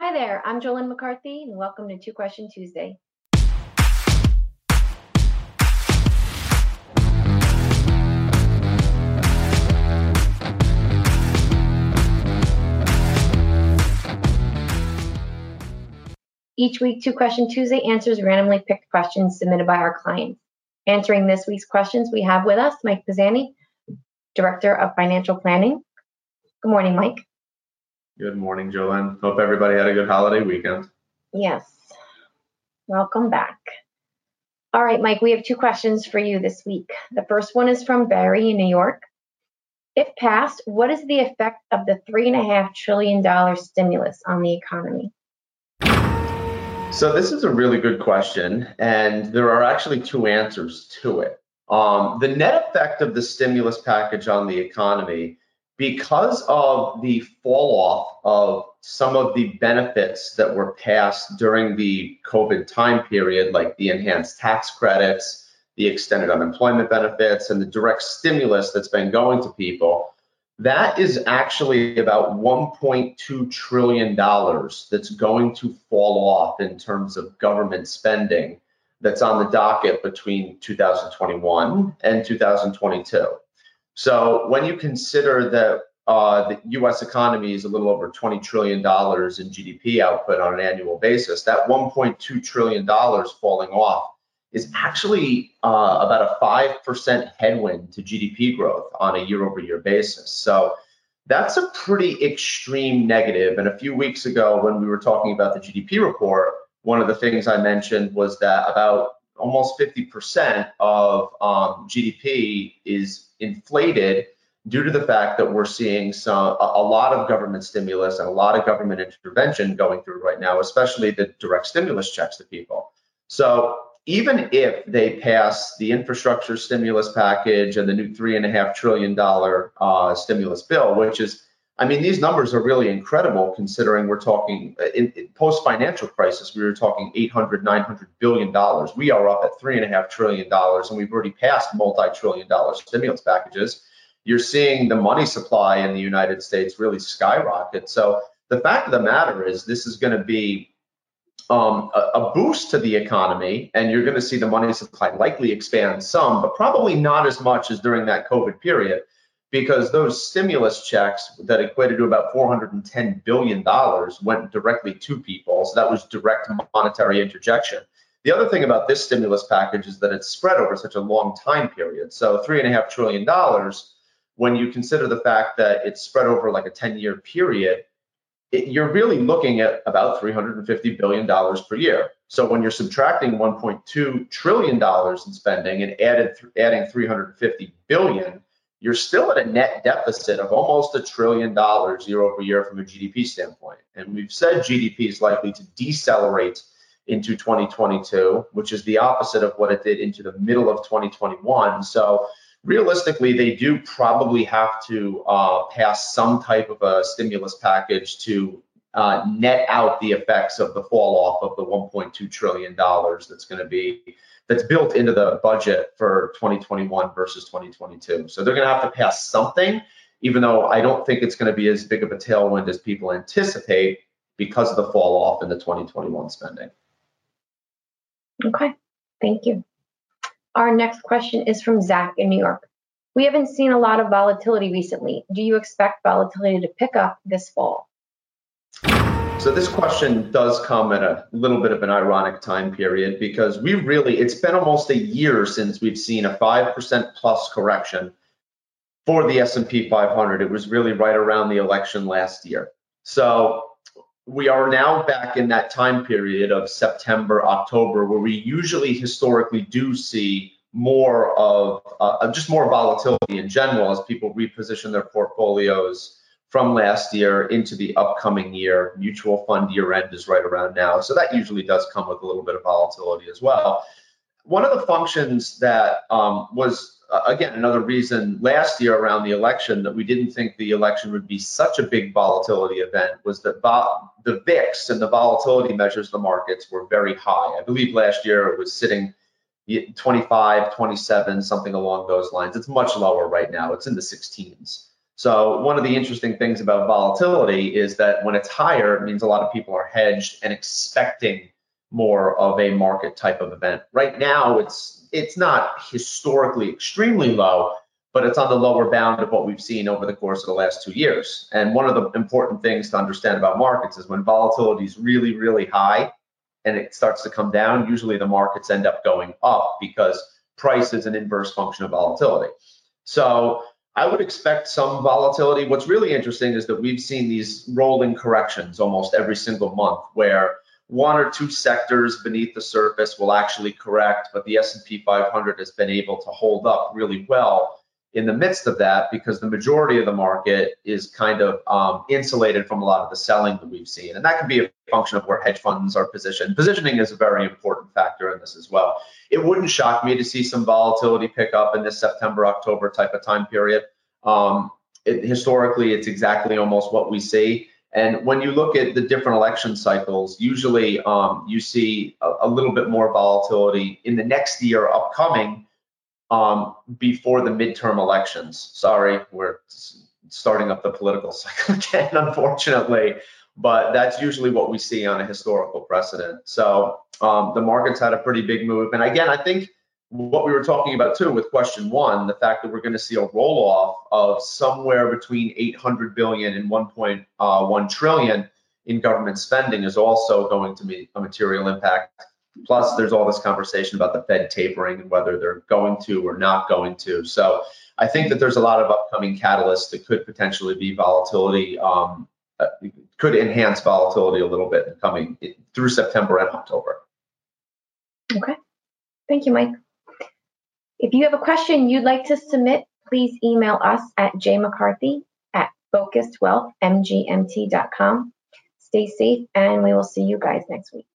Hi there, I'm Jolynn McCarthy, and welcome to Two Question Tuesday. Each week, Two Question Tuesday answers randomly picked questions submitted by our clients. Answering this week's questions, we have with us Mike Pisani, Director of Financial Planning. Good morning, Mike. Good morning, Jolynn. Hope everybody had a good holiday weekend. Yes. Welcome back. All right, Mike, we have two questions for you this week. The first one is from Barry in New York. If passed, what is the effect of the $3.5 trillion stimulus on the economy? So, this is a really good question, and there are actually two answers to it. Um, the net effect of the stimulus package on the economy because of the fall off of some of the benefits that were passed during the COVID time period, like the enhanced tax credits, the extended unemployment benefits, and the direct stimulus that's been going to people, that is actually about $1.2 trillion that's going to fall off in terms of government spending that's on the docket between 2021 and 2022. So when you consider that uh, the U.S. economy is a little over 20 trillion dollars in GDP output on an annual basis, that 1.2 trillion dollars falling off is actually uh, about a five percent headwind to GDP growth on a year-over-year basis. So that's a pretty extreme negative. And a few weeks ago, when we were talking about the GDP report, one of the things I mentioned was that about almost 50% of um, GDP is inflated due to the fact that we're seeing some a, lot of government stimulus and a lot of government intervention going through right now, especially the direct stimulus checks to people. So even if they pass the infrastructure stimulus package and the new three and a half trillion dollar uh, stimulus bill, which is I mean, these numbers are really incredible considering we're talking uh, in, in post financial crisis, we were talking 800, 900 billion dollars. We are up at three and a half trillion dollars, and we've already passed multi trillion dollar stimulus packages. You're seeing the money supply in the United States really skyrocket. So the fact of the matter is, this is going to be um, a, a, boost to the economy, and you're going to see the money supply likely expand some, but probably not as much as during that COVID period because those stimulus checks that equated to about $410 billion went directly to people. So that was direct monetary interjection. The other thing about this stimulus package is that it's spread over such a long time period. So $3.5 trillion, when you consider the fact that it's spread over like a 10 year period, it, you're really looking at about $350 billion per year. So when you're subtracting 1.2 trillion dollars in spending and added adding 350 billion, you're still at a net deficit of almost a trillion dollars year over year from a GDP standpoint. And we've said GDP is likely to decelerate into 2022, which is the opposite of what it did into the middle of 2021. So realistically, they do probably have to uh, pass some type of a stimulus package to uh, net out the effects of the fall off of the 1.2 trillion dollars that's going to be that's built into the budget for 2021 versus 2022. So they're going to have to pass something, even though I don't think it's going to be as big of a tailwind as people anticipate because of the fall off in the 2021 spending. Okay, thank you. Our next question is from Zach in New York. We haven't seen a lot of volatility recently. Do you expect volatility to pick up this fall? So this question does come at a little bit of an ironic time period because we really it's been almost a year since we've seen a 5% plus correction for the S&P 500. It was really right around the election last year. So we are now back in that time period of September, October where we usually historically do see more of uh, just more volatility in general as people reposition their portfolios from last year into the upcoming year. Mutual fund year end is right around now. So that usually does come with a little bit of volatility as well. One of the functions that um, was, uh, again, another reason last year around the election that we didn't think the election would be such a big volatility event was that vo- the VIX and the volatility measures of the markets were very high. I believe last year it was sitting 25, 27, something along those lines. It's much lower right now. It's in the 16s. So one of the interesting things about volatility is that when it's higher, it means a lot of people are hedged and expecting more of a market type of event. Right now, it's it's not historically extremely low, but it's on the lower bound of what we've seen over the course of the last two years. And one of the important things to understand about markets is when volatility is really, really high and it starts to come down, usually the markets end up going up because price is an inverse function of volatility. So I would expect some volatility. What's really interesting is that we've seen these rolling corrections almost every single month where one or two sectors beneath the surface will actually correct, but the S&P 500 has been able to hold up really well in the midst of that because the majority of the market is kind of um, insulated from a lot of the selling that we've seen. And that can be a function of where hedge funds are positioned. Positioning is a very important factor in this as well. It wouldn't shock me to see some volatility pick up in this September, October type of time period. Um, it, historically, it's exactly almost what we see. And when you look at the different election cycles, usually um, you see a, a, little bit more volatility in the next year upcoming um, before the midterm elections. Sorry, we're starting up the political cycle again, unfortunately, but that's usually what we see on a historical precedent. So um, the markets had a pretty big move. And again, I think what we were talking about too with question one, the fact that we're going to see a roll off of somewhere between 800 billion and 1.1 uh, in government spending is also going to be a material impact. Plus, there's all this conversation about the Fed tapering and whether they're going to or not going to. So, I think that there's a lot of upcoming catalysts that could potentially be volatility, um, uh, could enhance volatility a little bit in coming through September and October. Okay. Thank you, Mike. If you have a question you'd like to submit, please email us at jmccarthy at focusedwealthmgmt.com. Stay safe, and we will see you guys next week.